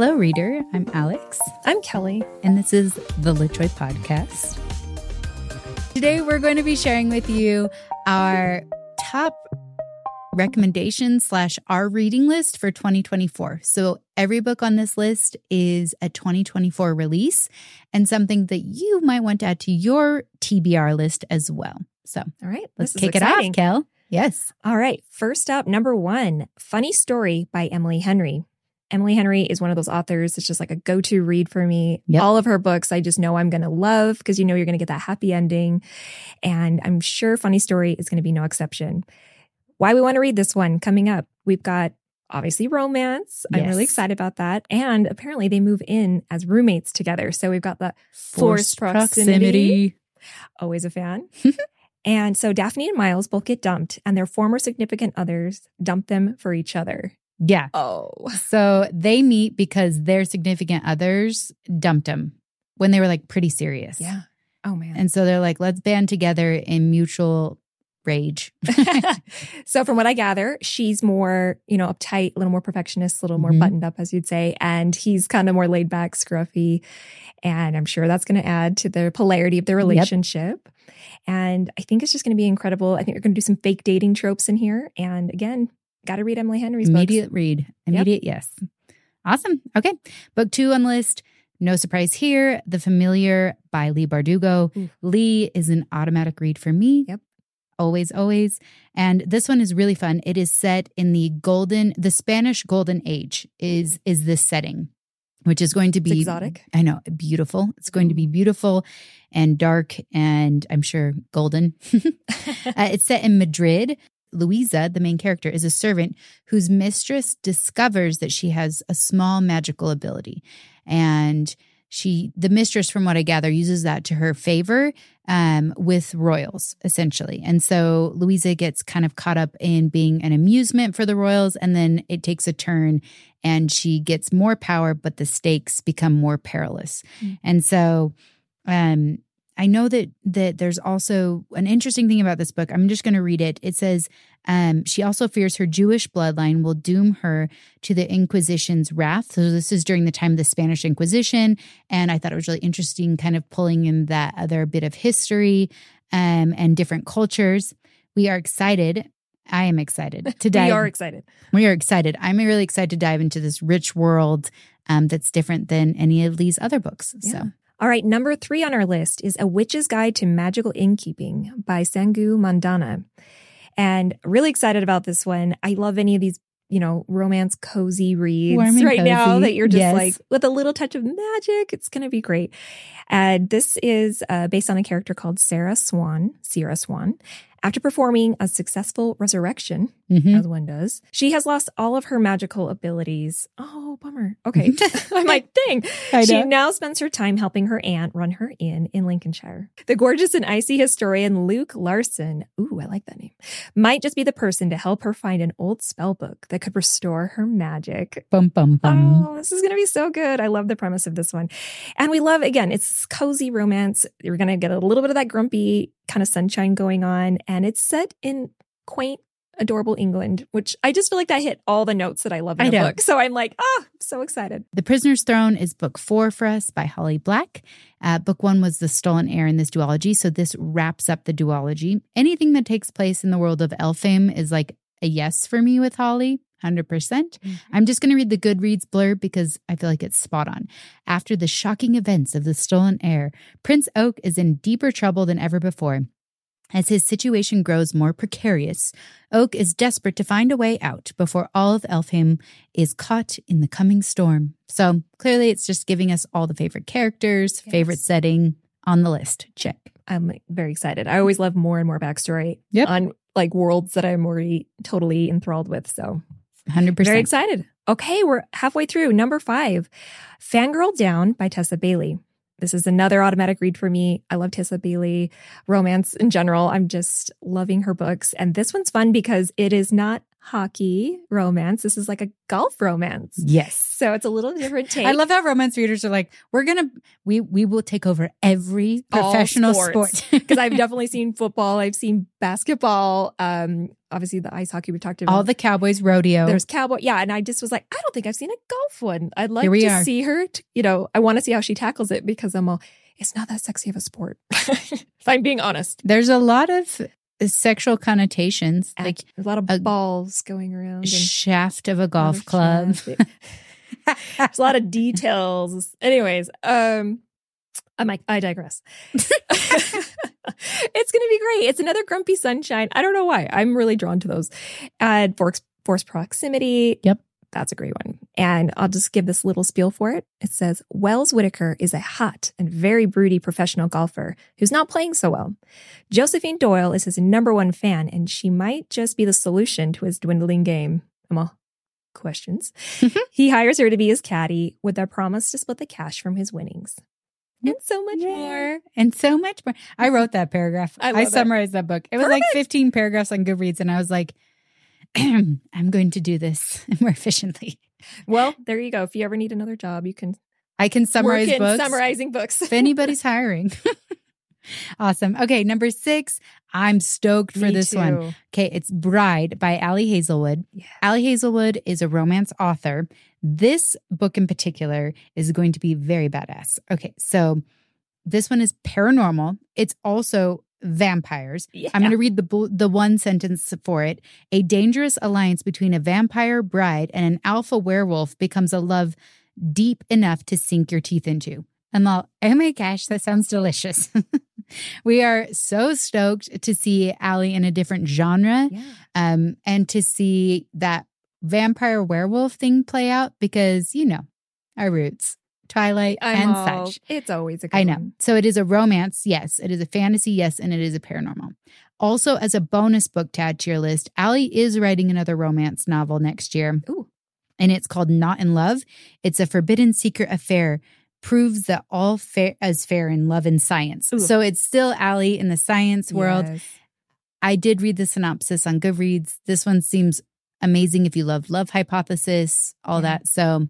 Hello, reader. I'm Alix. I'm Kelly. And this is the LitJoy Podcast. Today, we're going to be sharing with you our top recommendation slash our reading list for 2024. So every book on this list is a 2024 release and something that you might want to add to your TBR list as well. So, all right, let's kick it off, Kel. Yes. All right. First up, number one, Funny Story by Emily Henry. Emily Henry is one of those authors. It's just like a go to read for me. Yep. All of her books, I just know I'm going to love because you know you're going to get that happy ending. And I'm sure Funny Story is going to be no exception. Why we want to read this one coming up, we've got obviously romance. Yes. I'm really excited about that. And apparently they move in as roommates together. So we've got the forced, forced proximity. proximity. Always a fan. and so Daphne and Miles both get dumped, and their former significant others dump them for each other. Yeah. Oh. So they meet because their significant others dumped them when they were like pretty serious. Yeah. Oh man. And so they're like, let's band together in mutual rage. so from what I gather, she's more, you know, uptight, a little more perfectionist, a little more mm-hmm. buttoned up, as you'd say. And he's kind of more laid back, scruffy. And I'm sure that's going to add to the polarity of their relationship. Yep. And I think it's just going to be incredible. I think we're going to do some fake dating tropes in here. And again, Got to read Emily Henry's book. Immediate books. read. Immediate, yep. yes. Awesome. Okay. Book two on the list. No surprise here. The Familiar by Leigh Bardugo. Ooh. Leigh is an automatic read for me. Yep. Always, always. And this one is really fun. It is set in the golden, the Spanish golden age is is this setting, which is going to be it's exotic. I know, beautiful. It's going to be beautiful and dark and I'm sure golden. uh, it's set in Madrid. Luisa, the main character, is a servant whose mistress discovers that she has a small magical ability. And she, the mistress, from what I gather, uses that to her favor um, with royals, essentially. And so Louisa gets kind of caught up in being an amusement for the royals. And then it takes a turn and she gets more power, but the stakes become more perilous. Mm. And so, um, I know that that there's also an interesting thing about this book. I'm just going to read it. It says um, she also fears her Jewish bloodline will doom her to the Inquisition's wrath. So this is during the time of the Spanish Inquisition, and I thought it was really interesting, kind of pulling in that other bit of history um, and different cultures. We are excited. I am excited to dive. we are excited. We are excited. I'm really excited to dive into this rich world um, that's different than any of these other books. Yeah. So. All right, number three on our list is A Witch's Guide to Magical Innkeeping by Sangu Mandanna. And really excited about this one. I love any of these, you know, romance cozy reads right cozy. now that you're just yes. like with a little touch of magic. It's going to be great. And this is uh, based on a character called Sarah Swan, Sierra Swan. After performing a successful resurrection, mm-hmm. as one does, she has lost all of her magical abilities. Oh, bummer. Okay. I'm like, dang. She now spends her time helping her aunt run her inn in Lincolnshire. The gorgeous and icy historian Luke Larson, ooh, I like that name, might just be the person to help her find an old spell book that could restore her magic. Bum, bum, bum. Oh, this is going to be so good. I love the premise of this one. And we love, again, it's cozy romance. You're going to get a little bit of that grumpy kind of sunshine going on. And it's set in quaint, adorable England, which I just feel like that hit all the notes that I love in I a know. book. So I'm like, oh, so excited. The Prisoner's Throne is book four for us by Holly Black. Uh, book one was The Stolen Heir in this duology. So this wraps up the duology. Anything that takes place in the world of Elfhame is like a yes for me with Holly. 100%. percent mm hmm I'm just going to read the Goodreads blurb because I feel like it's spot on. After the shocking events of the stolen heir, Prince Oak is in deeper trouble than ever before. As his situation grows more precarious, Oak is desperate to find a way out before all of Elfhame is caught in the coming storm. So clearly, it's just giving us all the favorite characters, yes. favorite setting on the list. Check. I'm very excited. I always love more and more backstory yep. on like worlds that I'm already totally enthralled with. So 100%. Very excited. Okay, we're halfway through. Number five, Fangirl Down by Tessa Bailey. This is another automatic read for me. I love Tessa Bailey, romance in general. I'm just loving her books. And this one's fun because it is not hockey romance. This is like a golf romance. Yes. So it's a little different take. I love how romance readers are like, we're gonna we we will take over every professional sport because I've definitely seen football. I've seen basketball. Um, obviously the ice hockey we talked about. all the Cowboys rodeo. There's cowboy. Yeah. And I just was like, I don't think I've seen a golf one. I'd like to are. see her. t- you know, I want to see how she tackles it because I'm all, it's not that sexy of a sport. if I'm being honest. There's a lot of sexual connotations, And like there's a lot of a balls going around. and shaft of a golf club. There's a lot of details. Anyways, um, I'm like, I digress. it's going to be great. It's another Grumpy Sunshine. I don't know why. I'm really drawn to those. Uh, force, force proximity. Yep. That's a great one. And I'll just give this little spiel for it. It says Wells Whitaker is a hot and very broody professional golfer who's not playing so well. Josephine Doyle is his number one fan, and she might just be the solution to his dwindling game. I'm all questions. Mm-hmm. he hires her to be his caddy with a promise to split the cash from his winnings. And so much Yeah. more. and so much more. I mm-hmm. wrote that paragraph. I I, love it. summarized that book. It was like 15 paragraphs on Goodreads, and I was like, I'm going to do this more efficiently. Well, there you go. If you ever need another job, you can I can summarize books summarizing books. if anybody's hiring. awesome. Okay, number six. I'm stoked for Me this one. Okay, it's Bride by Ali Hazelwood. Yeah. Ali Hazelwood is a romance author. This book in particular is going to be very badass. Okay, so this one is paranormal. It's also vampires. Yeah. I'm going to read the the one sentence for it. A dangerous alliance between a vampire bride and an alpha werewolf becomes a love deep enough to sink your teeth into. I'm all, oh my gosh, that sounds delicious. we are so stoked to see Ali in a different genre yeah. um, and to see that vampire werewolf thing play out because, you know, our roots, Twilight I'm and all- such. It's always a good I know. one. So it is a romance, yes. It is a fantasy, yes, and it is a paranormal. Also, as a bonus book to add to your list, Ali is writing another romance novel next year. Ooh. And it's called Not in Love. It's a forbidden secret affair, proves that all fair as fair in love and science. Ooh. So it's still Ali in the science world. Yes. I did read the synopsis on Goodreads. This one seems amazing if you love Love Hypothesis, all Yeah. that. So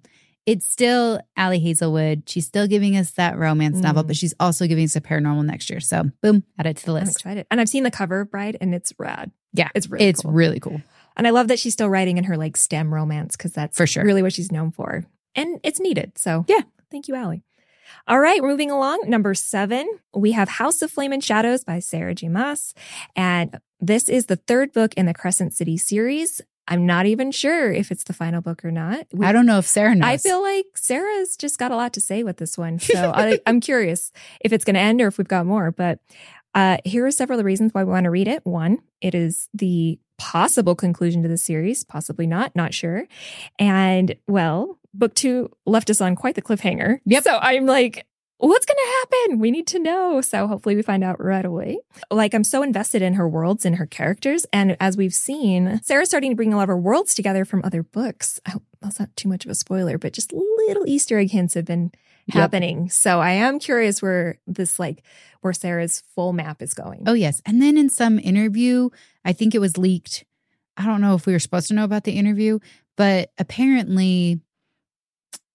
it's still Ali Hazelwood. She's still giving us that romance novel, Mm. but she's also giving us a paranormal next year. So boom, add it to the I'm list. excited. And I've seen the cover of Bride and it's rad. Yeah, It's really it's cool. really cool. And I love that she's still writing in her like STEM romance because that's For sure. really what she's known for. And it's needed. So Yeah. Thank you, Allie. All right, moving along. Number seven, we have House of Flame and Shadows by Sarah J. Maas. And this is the third book in the Crescent City series. I'm not even sure if it's the final book or not. We- I don't know if Sarah knows. I feel like Sarah's just got a lot to say with this one. So I, I'm curious if it's going to end or if we've got more. But uh, here are several of the reasons why we want to read it. One, it is the possible conclusion to the series, possibly not, not sure. And well, book two left us on quite the cliffhanger. Yep. So I'm like, what's going to happen? We need to know. So hopefully we find out right away. Like I'm so invested in her worlds and her characters. And as we've seen, Sarah's starting to bring a lot of her worlds together from other books. I hope that's not too much of a spoiler, but just little Easter egg hints have been Yep. happening. So I am curious where this like where Sarah's full map is going. Oh, yes. And then in some interview, I think it was leaked. I don't know if we were supposed to know about the interview, but apparently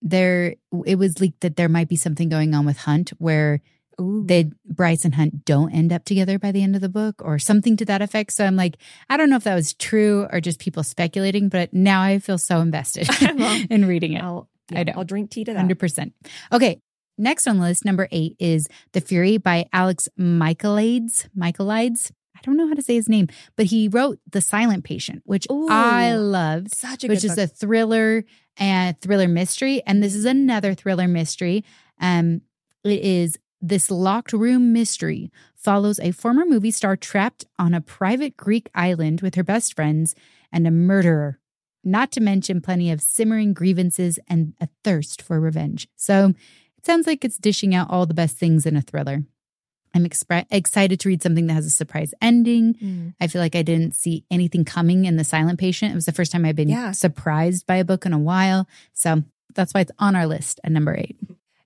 there it was leaked that there might be something going on with Hunt where Ooh. they Bryce and Hunt don't end up together by the end of the book or something to that effect. So I'm like, I don't know if that was true or just people speculating, but now I feel so invested in reading it. I'll, I know. I'll drink tea to that. Hundred percent. Okay. Next on the list, number eight is The Fury by Alex Michaelides. Michaelides. I don't know how to say his name, but he wrote The Silent Patient, which Ooh. I loved, Such a which is book. a thriller and thriller mystery. And this is another thriller mystery. Um, it is this locked room mystery follows a former movie star trapped on a private Greek island with her best friends and a murderer not to mention plenty of simmering grievances and a thirst for revenge. So it sounds like it's dishing out all the best things in a thriller. I'm expre- excited to read something that has a surprise ending. Mm. I feel like I didn't see anything coming in The Silent Patient. It was the first time I've been Yeah. surprised by a book in a while. So that's why it's on our list at number eight.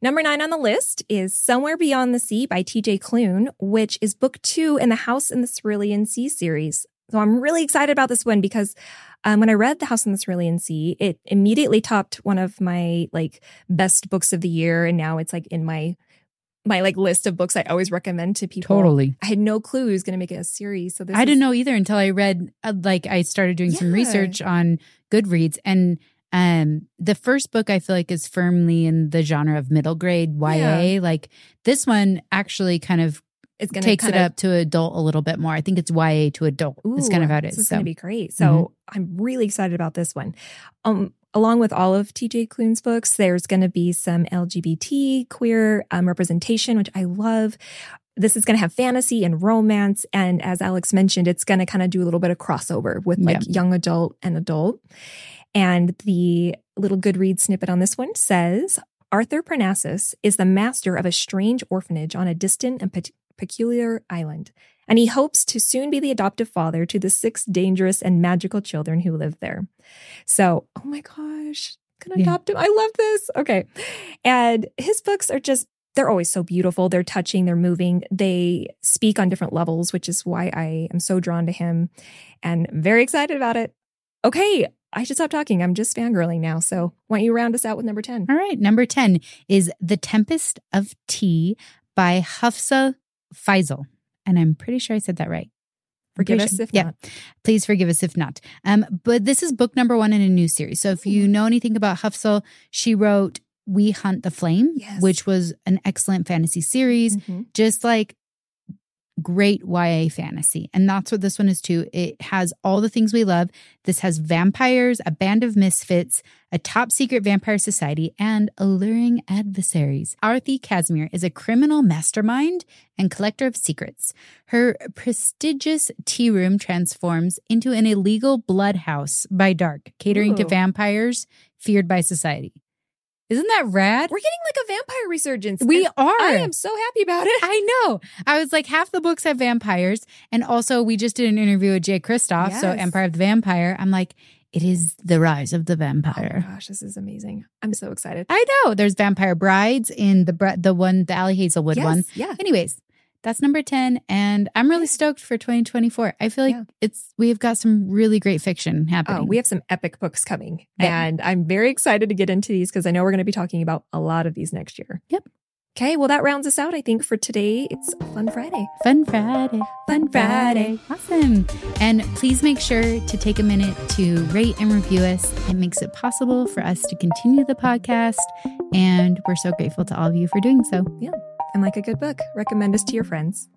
Number nine on the list is Somewhere Beyond the Sea by TJ Klune, which is book two in the House in the Cerulean Sea series. So I'm really excited about this one because Um, when I read The House in the Cerulean Sea, it immediately topped one of my like best books of the year, and now it's like in my my like list of books I always recommend to people. Totally. I had no clue he was going to make it a series. So this I is- didn't know either until I read, uh, like, I started doing some research on Goodreads. And um, the first book I feel like is firmly in the genre of middle grade YA. Like, this one actually kind of it's gonna takes it up to adult a little bit more. I think it's YA to adult. it's kind of how it This is. is So, going to be great. So Mm-hmm. I'm really excited about this one. Um, along with all of TJ Klune's books, there's going to be some LGBT queer um, representation, which I love. This is going to have fantasy and romance, and as Alix mentioned, it's going to kind of do a little bit of crossover with like young adult and adult. And the little Goodreads snippet on this one says Arthur Parnassus is the master of a strange orphanage on a distant and pe- peculiar island, and he hopes to soon be the adoptive father to the six dangerous and magical children who live there. So, oh my gosh, gonna Yeah. adopt him. I love this. Okay. And his books are just, they're always so beautiful. They're touching, they're moving. They speak on different levels, which is why I am so drawn to him and very excited about it. Okay. I should stop talking. I'm just fangirling now. So why don't you round us out with number 10? all right. Number 10 is The Tempest of Tea by Hafsah Faizal. And I'm pretty sure I said that right. Forgive us if yeah. not. Please forgive us if not. Um, but this is book number one in a new series. So if you know anything about Hafsal, she wrote We Hunt the Flame, Yes. which was an excellent fantasy series, Mhm. just like great YA fantasy. And that's what this one is too. It has all the things we love. This has vampires, a band of misfits, a top secret vampire society, and alluring adversaries. Arthie Casimir is a criminal mastermind and collector of secrets. Her prestigious tea room transforms into an illegal blood house by dark, catering to vampires feared by society. Isn't that rad? We're getting like a vampire resurgence. We are. I am so happy about it. I know. I was like, half the books have vampires. And also, we just did an interview with Jay Kristoff. So, Empire of the Vampire. I'm like, it is the rise of the Oh vampire. gosh, this is amazing. I'm so excited. I know. There's Vampire Brides in the the one, the Ali Hazelwood yes, one. Yeah. Anyways, that's number 10. And I'm really stoked for 2024. I feel like Yeah. it's, we've got some really great fiction oh, happening. Oh, we have some epic books coming. Yeah. And I'm very excited to get into these because I know we're going to be talking about a lot of these next year. Yep. Okay, well, that rounds us out, I think, for today. It's Fun Friday. Fun Friday. Fun Friday. Awesome. And please make sure to take a minute to rate and review us. It makes it possible for us to continue the podcast. And we're so grateful to all of you for doing so. And like a good book, recommend us to your friends.